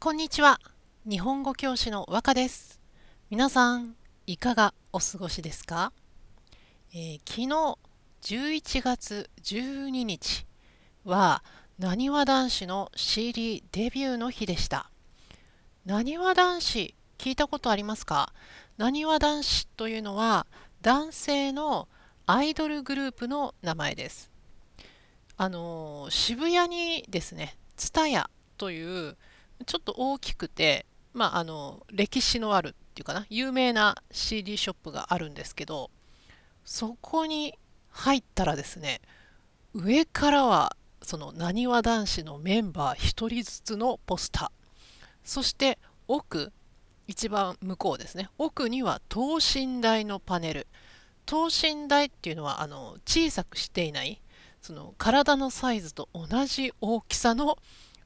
こんにちは。日本語教師の和歌です。皆さん、いかがお過ごしですか、えー、昨日11月12日は、なにわ男子の CD デビューの日でした。なにわ男子、聞いたことありますか？なにわ男子というのは、男性のアイドルグループの名前です。あのー、渋谷にですね、TSUTAYA というちょっと大きくて、まあ、あの歴史のあるっていうかな有名な CD ショップがあるんですけどそこに入ったらですね上からはそのなにわ男子のメンバー1人ずつのポスターそして奥一番向こうですね奥には等身大のパネル等身大っていうのはあの小さくしていないその体のサイズと同じ大きさの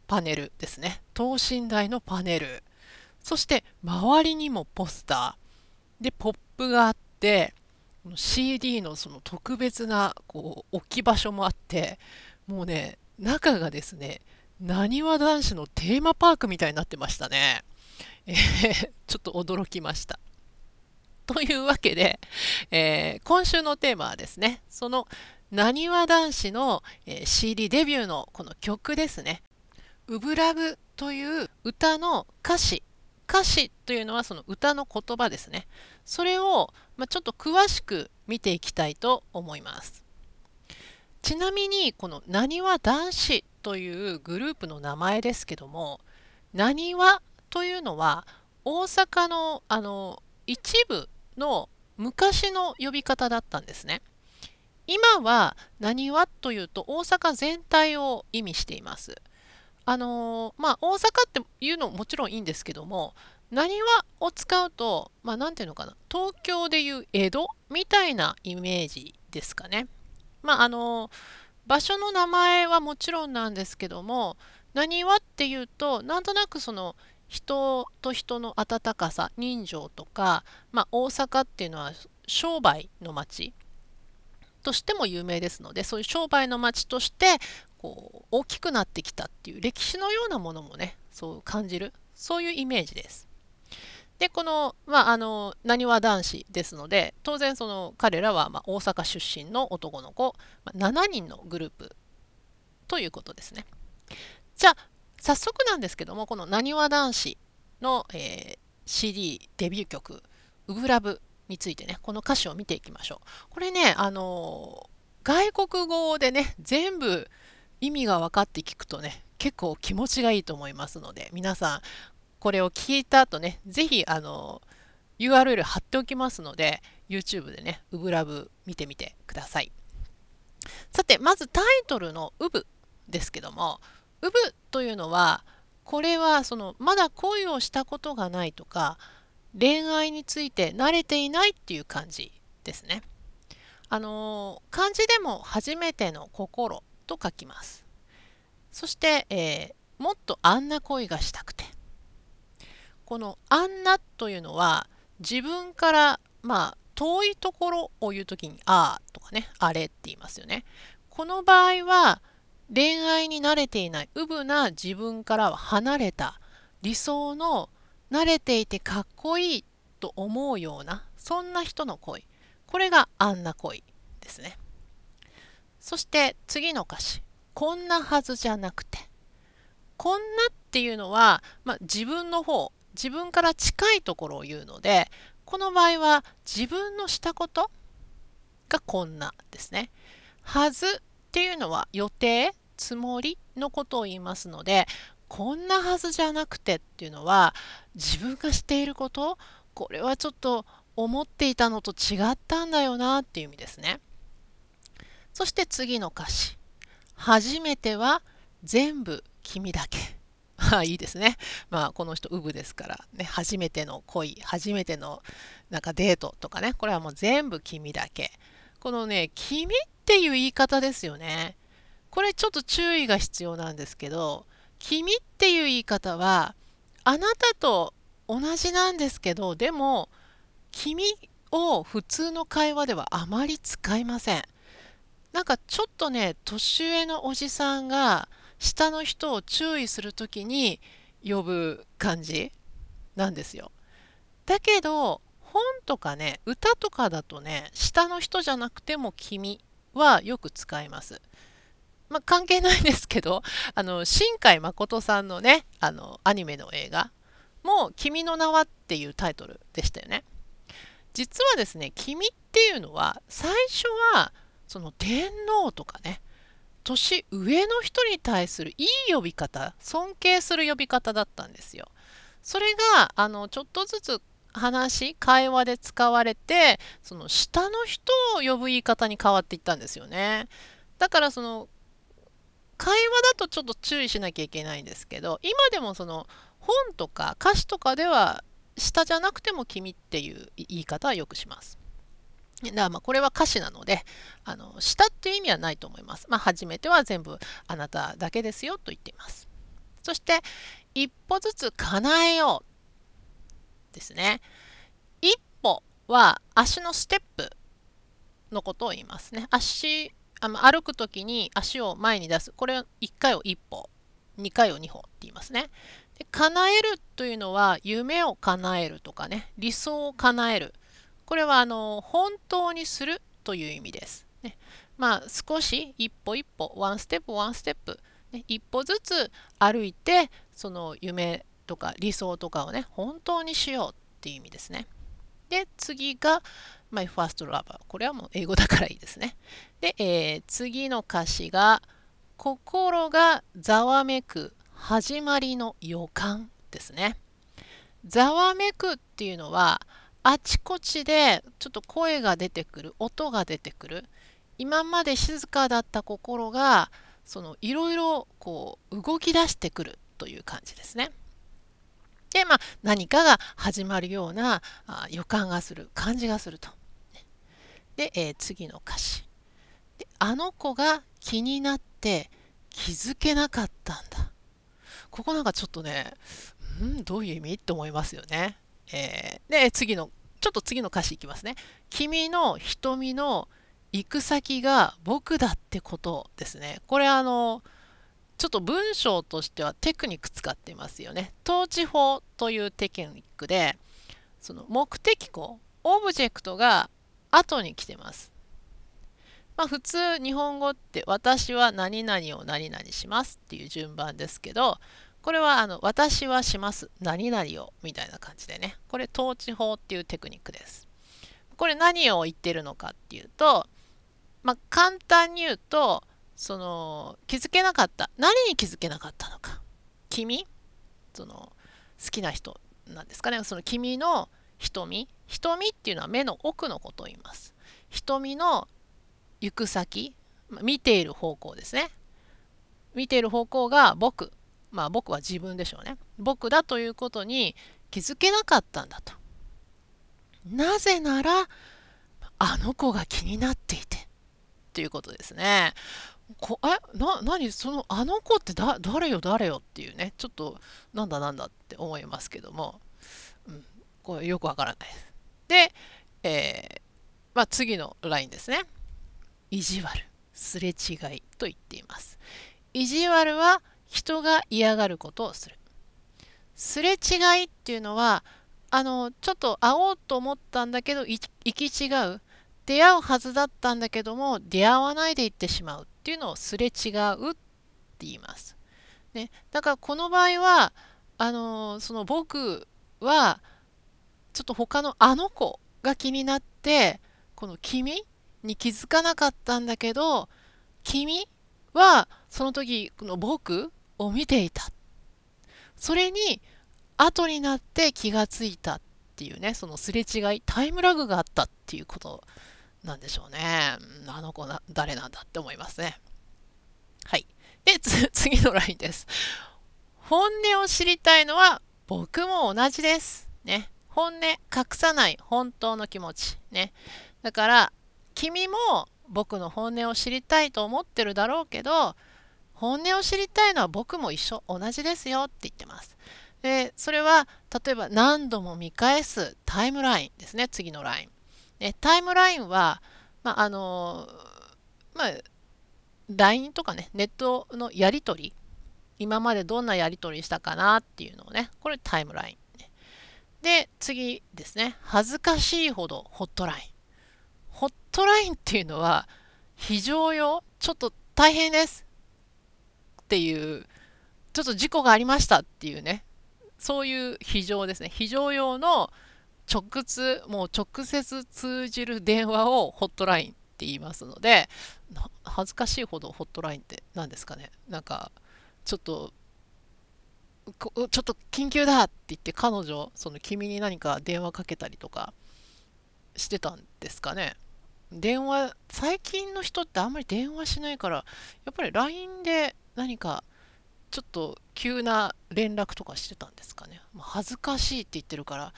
パネルですね。等身大のパネル。そして周りにもポスター。でポップがあって CD のその特別なこう置き場所もあってもうね中がですねなにわ男子のテーマパークみたいになってましたね、えー、ちょっと驚きました。というわけで、えー、今週のテーマはですねそのなにわ男子の、え、CD デビューのこの曲ですね。ウブラブという歌の歌詞。歌詞というのはその歌の言葉ですね。それを、まあ、ちょっと詳しく見ていきたいと思います。ちなみにこのなにわ男子というグループの名前ですけどもなにわというのは大阪のあの一部の昔の呼び方だったんですね。今はなにわというと大阪全体を意味しています。あのー、まあ大阪っていうのももちろんいいんですけどもなにわを使うとまあ何ていうのかな東京でいう江戸みたいなイメージですかね。まああのー、場所の名前はもちろんなんですけどもなにわっていうとなんとなくその人と人の温かさ人情とか、まあ、大阪っていうのは商売の町としても有名ですのでそういう商売の町としてこう大きくなってきたっていう歴史のようなものもねそう感じるそういうイメージです。でこのまああのなにわ男子ですので当然その彼らはまあ大阪出身の男の子、まあ、7人のグループということですね。じゃあ早速なんですけどもこのなにわ男子の、えー、CD デビュー曲「ウブラブ」についてねこの歌詞を見ていきましょう。これねあの外国語でね全部意味が分かって聞くとね結構気持ちがいいと思いますので皆さんこれを聞いた後ね是非あの URL 貼っておきますので YouTube でねウブラブ見てみてくださいさてまずタイトルの「ウブ」ですけども「ウブ」というのはこれはそのまだ恋をしたことがないとか恋愛について慣れていないっていう感じですね。あの漢字でも初めての心と書きます。そして、えー、もっとあんな恋がしたくて。このあんなというのは自分からまあ遠いところを言う時にああとかねあれって言いますよね。この場合は恋愛に慣れていないうぶな自分からは離れた理想の慣れていてかっこいいと思うようなそんな人の恋これがあんな恋ですね。そして次の歌詞「こんなはずじゃなくて」こんなっていうのは、まあ、自分の方自分から近いところを言うのでこの場合は自分のしたことがこんなですね。はずっていうのは予定つもりのことを言いますのでこんなはずじゃなくてっていうのは自分がしていることこれはちょっと思っていたのと違ったんだよなっていう意味ですね。そして次の歌詞。初めては全部君だけ。まあいいですね。まあこの人ウブですからね、初めての恋、初めてのなんかデートとかね、これはもう全部君だけ。このね、君っていう言い方ですよね。これちょっと注意が必要なんですけど、君っていう言い方は、あなたと同じなんですけど、でも、君を普通の会話ではあまり使いません。なんかちょっとね年上のおじさんが下の人を注意する時に呼ぶ感じなんですよ。だけど本とかね歌とかだとね下の人じゃなくても「君」はよく使います。まあ、関係ないですけど あの新海誠さんのねあのアニメの映画も「君の名は」っていうタイトルでしたよね。実はですね「君」っていうのは最初はその天皇とかね年上の人に対するいい呼び方尊敬する呼び方だったんですよ。それがあのちょっとずつ話会話で使われてその下の人を呼ぶ言い方に変わっていったんですよね。だからその会話だとちょっと注意しなきゃいけないんですけど今でもその本とか歌詞とかでは下じゃなくても君っていう言い方はよくします。だからまあこれは歌詞なのであの下っていう意味はないと思います。まあ、初めては全部あなただけですよと言っています。そして一歩ずつ叶えようですね。一歩は足のステップのことを言いますね。足あの歩く時に足を前に出す。これを1回を一歩、2回を2歩って言いますね。で叶えるというのは夢を叶えるとかね理想を叶えるこれはあの本当にするという意味です。ね、まあ少し一歩一歩ワンステップワンステップ、ね、一歩ずつ歩いてその夢とか理想とかをね本当にしようっていう意味ですね。で次が My First Lover これはもう英語だからいいですね。で、えー、次の歌詞が心がざわめく始まりの予感ですね。ざわめくっていうのはあちこちでちょっと声が出てくる音が出てくる今まで静かだった心がそのいろいろこう動き出してくるという感じですね。でまあ何かが始まるようなあ予感がする感じがすると。で、えー、次の歌詞で。あの子が気になって気づけなかったんだ。ここなんかちょっとね、うん、どういう意味？って思いますよね。えー、で、次の、ちょっと次の歌詞いきますね。君の瞳の行く先が僕だってことですね。これあの、ちょっと文章としてはテクニック使ってますよね。統治法というテクニックで、その目的語、オブジェクトが後に来てます。まあ普通日本語って私は何々を何々しますっていう順番ですけど、これはあの私はします何々をみたいな感じでね。これ統治法っていうテクニックです。これ何を言ってるのかっていうとまあ簡単に言うとその気づけなかった何に気づけなかったのか。君？その好きな人なんですかね。その君の瞳。瞳っていうのは目の奥のことを言います。瞳の行く先。見ている方向ですね。見ている方向が僕。まあ僕は自分でしょうね。僕だということに気づけなかったんだと。なぜならあの子が気になっていて。ということですね。こえ？な何？そのあの子って誰よ誰よっていうね。ちょっとなんだなんだって思いますけども、これよくわからないです。で、えー、まあ、次のラインですね。意地悪すれ違いと言っています。意地悪は人が嫌がることをする。すれ違いっていうのはあのちょっと会おうと思ったんだけど行き違う。出会うはずだったんだけども出会わないで行ってしまうっていうのをすれ違うって言います。ね、だからこの場合はあのその僕はちょっと他のあの子が気になってこの君に気づかなかったんだけど君はその時この僕を見ていた。それに後になって気がついたっていうね、そのすれ違い、タイムラグがあったっていうことなんでしょうね。あの子な、誰なんだって思いますね。はい。で、次のラインです。本音を知りたいのは僕も同じです。ね。本音、隠さない本当の気持ち。ね。だから、君も僕の本音を知りたいと思ってるだろうけど、本音を知りたいのは僕も一緒同じですよって言ってます。でそれは例えば何度も見返すタイムラインですね次のライン。でタイムラインは、まああのまあ、LINE とかねネットのやり取り今までどんなやり取りしたかなっていうのをね、これタイムライン。で、次ですね。恥ずかしいほどホットライン。ホットラインっていうのは、非常用、ちょっと大変ですっていう、ちょっと事故がありましたっていうね、そういう非常ですね。非常用の直通、もう直接通じる電話をホットラインって言いますので、恥ずかしいほどホットラインって何ですかね。なんか、ちょっとちょっと緊急だって言って彼女その君に何か電話かけたりとかしてたんですかね。電話最近の人ってあんまり電話しないからやっぱり LINE で何かちょっと急な連絡とかしてたんですかね、ま、恥ずかしいって言ってるから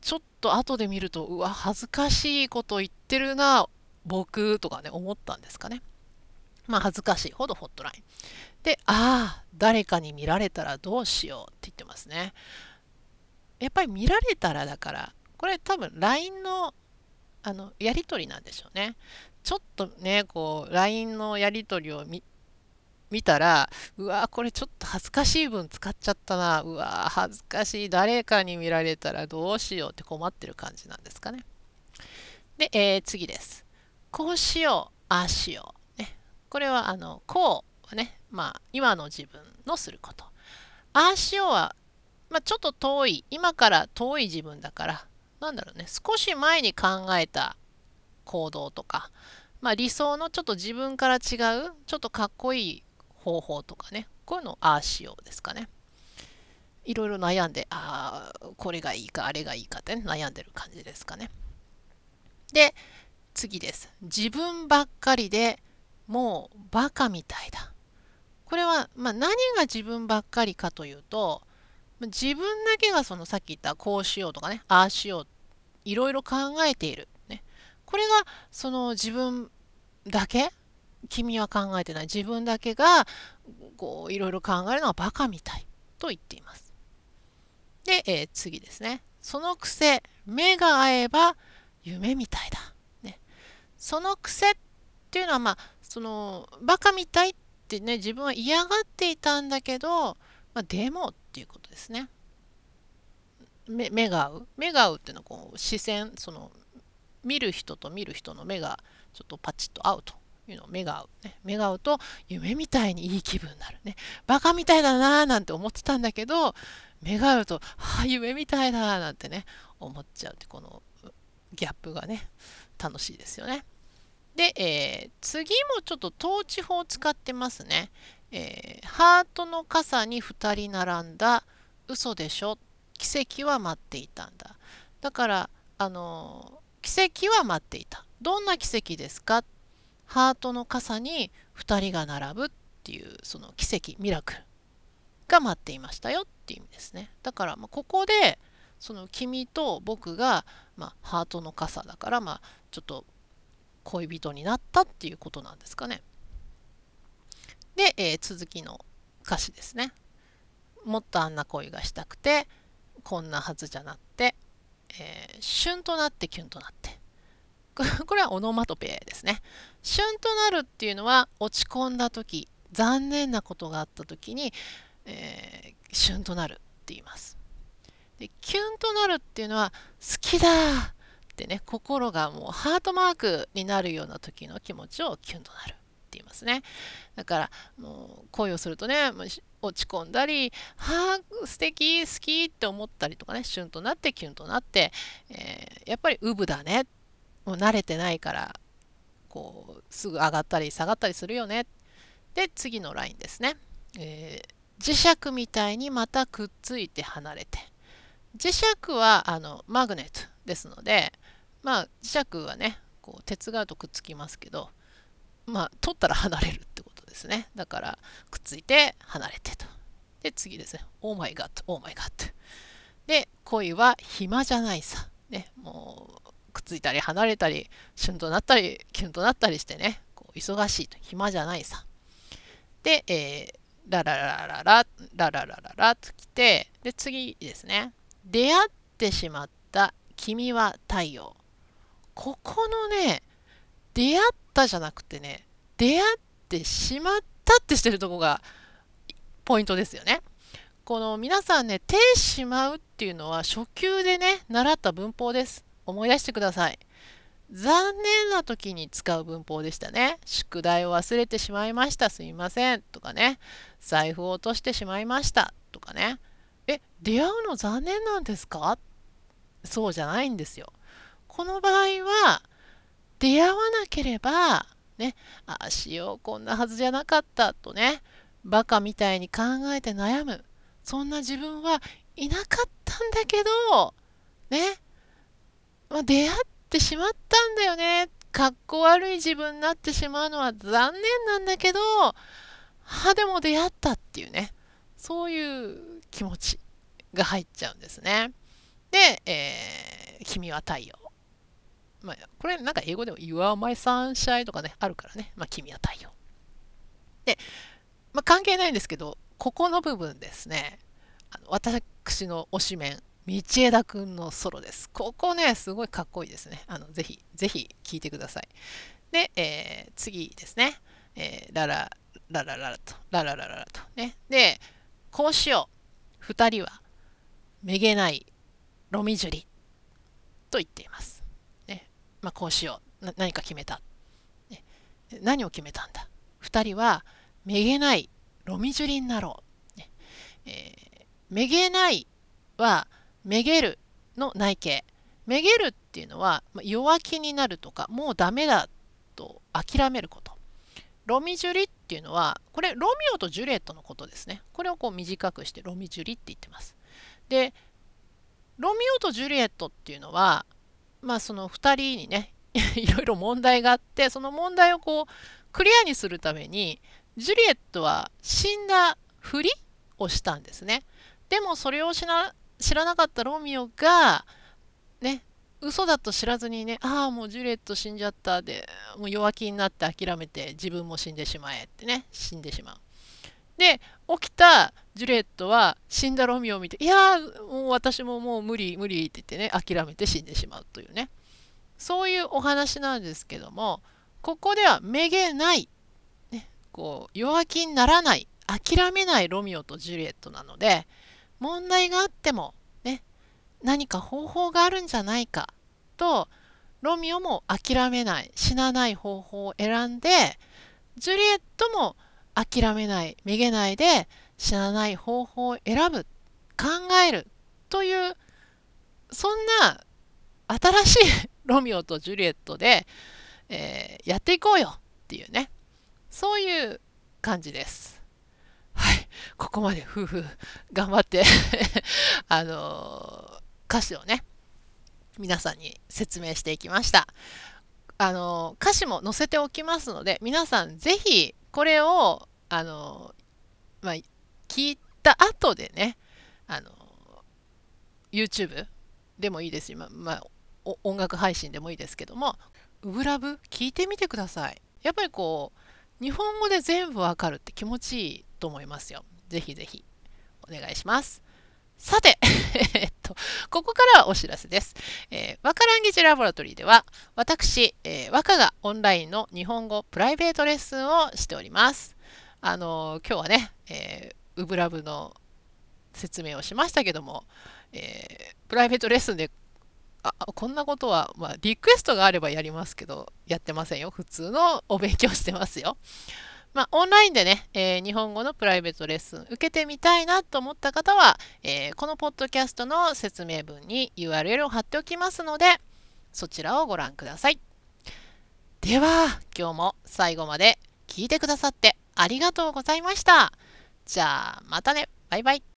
ちょっと後で見るとうわ恥ずかしいこと言ってるな僕とかね思ったんですかね。まあ恥ずかしいほどホットラインで、ああ、誰かに見られたらどうしようって言ってますね。やっぱり見られたらだから、これ多分 LINE のあのやり取りなんでしょうね。ちょっとね、こう LINE のやり取りを見見たら、うわこれちょっと恥ずかしい分使っちゃったな。うわ恥ずかしい。誰かに見られたらどうしようって困ってる感じなんですかね。で、えー、次です。こうしよう、ああしよう。これは、あの、こうはね、まあ、今の自分のすること。ああしようは、まあ、ちょっと遠い、今から遠い自分だから、なんだろうね、少し前に考えた行動とか、まあ、理想のちょっと自分から違う、ちょっとかっこいい方法とかね、こういうのをああしようですかね。いろいろ悩んで、ああ、これがいいか、あれがいいかって、ね、悩んでる感じですかね。で、次です。自分ばっかりでもうバカみたいだ。これは、まあ、何が自分ばっかりかというと自分だけがそのさっき言ったこうしようとかねああしよういろいろ考えている、ね、これがその自分だけ？君は考えてない自分だけがこういろいろ考えるのはバカみたいと言っています。で、えー、次ですね。その癖目が合えば夢みたいだ。ね、その癖っていうのはまあそのバカみたいってね自分は嫌がっていたんだけど、まあ、でもっていうことですね。目目が合う？目が合うっていうのはこう視線その見る人と見る人の目がちょっとパチッと合うというの目が合う、ね、目が合うと夢みたいにいい気分になるねバカみたいだなーなんて思ってたんだけど目が合うとああ夢みたいだなんてね思っちゃうってこのギャップがね楽しいですよね。で、えー、次もちょっと統治法を使ってますね。えー、ハートの傘に2人並んだ嘘でしょ？奇跡は待っていたんだ。だから、あのー、奇跡は待っていた。どんな奇跡ですか？ハートの傘に2人が並ぶっていうその奇跡、ミラクルが待っていましたよっていう意味ですね。だから、まあ、ここでその君と僕が、まあ、ハートの傘だから、まあ、ちょっと恋人になったっていうことなんですかね。で、えー、続きの歌詞ですね。もっとあんな恋がしたくてこんなはずじゃなって、えー、旬となってキュンとなって これはオノマトペですね。旬となるっていうのは落ち込んだ時残念なことがあった時に、えー、旬となるって言います。でキュンとなるっていうのは好きだってね心がもうハートマークになるような時の気持ちをキュンとなるって言いますね。だからもう恋をするとね落ち込んだり「はあ素敵好き」って思ったりとかねシュンとなってキュンとなって、えー、やっぱりウブだね。もう慣れてないからこうすぐ上がったり下がったりするよね。で次のラインですね、えー、磁石みたいにまたくっついて離れて。磁石はあのマグネットですのでまあ磁石はねこう鉄がとくっつきますけどまあ取ったら離れるってことですね。だからくっついて離れてと。で次ですね。オーマイガットオーマイガットで恋は暇じゃないさ。ねもうくっついたり離れたりシュンとなったりキュンとなったりしてねこう忙しいと。暇じゃないさ。で、えー、ラララララララララララときてで次ですね。出会ってしまった君は太陽。ここのね、出会ったじゃなくてね、出会ってしまったってしてるとこがポイントですよね。この皆さんね、てしまうっていうのは初級でね、習った文法です。思い出してください。残念な時に使う文法でしたね。宿題を忘れてしまいました。すみません。とかね。財布を落としてしまいました。とかね。え、出会うの残念なんですか？そうじゃないんですよ。この場合は、出会わなければ、ね、ああしよう、こんなはずじゃなかったとね、バカみたいに考えて悩む。そんな自分はいなかったんだけど、ね、まあ、出会ってしまったんだよね。かっこ悪い自分になってしまうのは残念なんだけど、歯でも出会ったっていうね、そういう気持ちが入っちゃうんですね。で、えー、君は太陽。まあ、これなんか英語でも You are my sunshine とかね、あるからね。まあ、君は太陽。で、まあ、関係ないんですけど、ここの部分ですね、あの私の推しメン、道枝くんのソロです。ここね、すごいかっこいいですね。あのぜひ、ぜひ聴いてください。で、えー、次ですね、えー、ララ、ララララと、ラララララと。ね。で、こうしよう。二人は、めげないロミジュリと言っています。まあ、こうしよう。何か決めた。ね、何を決めたんだ。二人は、めげないロミジュリになろう。ねえー、めげないは、めげるの内形。めげるっていうのは、弱気になるとか、もうダメだと諦めること。ロミジュリっていうのは、これロミオとジュリエットのことですね。これをこう短くしてロミジュリって言ってます。で、ロミオとジュリエットっていうのは、まあその2人にね、いろいろ問題があって、その問題をこうクリアにするために、ジュリエットは死んだふりをしたんですね。でもそれを知らなかったロミオがね嘘だと知らずにねああもうジュリエット死んじゃったでもう弱気になって諦めて自分も死んでしまえってね死んでしまう。で起きたジュリエットは死んだロミオを見ていやもう私ももう無理無理って言ってね諦めて死んでしまうというね。そういうお話なんですけどもここではめげない、ね、こう弱気にならない諦めないロミオとジュリエットなので問題があってもね何か方法があるんじゃないかとロミオも諦めない死なない方法を選んでジュリエットも諦めないめげないで死なない方法を選ぶ考えるというそんな新しいロミオとジュリエットで、えー、やっていこうよっていうねそういう感じです。はいここまで夫婦頑張って あの歌詞をね皆さんに説明していきましたあの歌詞も載せておきますので皆さんぜひこれをあのまあ聞いた後でねあの YouTube でもいいですし、ままあ、音楽配信でもいいですけどもウブラブ聞いてみてくださいやっぱりこう日本語で全部わかるって気持ちいいと思いますよぜひぜひお願いします。さて、えっと、ここからはお知らせです。えー、和歌ランゲージラボラトリーでは、私、えー、和歌がオンラインの日本語プライベートレッスンをしております。あのー、今日はね、えー、ウブラブの説明をしましたけども、えー、プライベートレッスンであこんなことは、まあ、リクエストがあればやりますけど、やってませんよ。普通のお勉強してますよ。まあ、オンラインでね、えー、日本語のプライベートレッスン受けてみたいなと思った方は、えー、このポッドキャストの説明文に URL を貼っておきますので、そちらをご覧ください。では、今日も最後まで聞いてくださってありがとうございました。じゃあ、またね。バイバイ。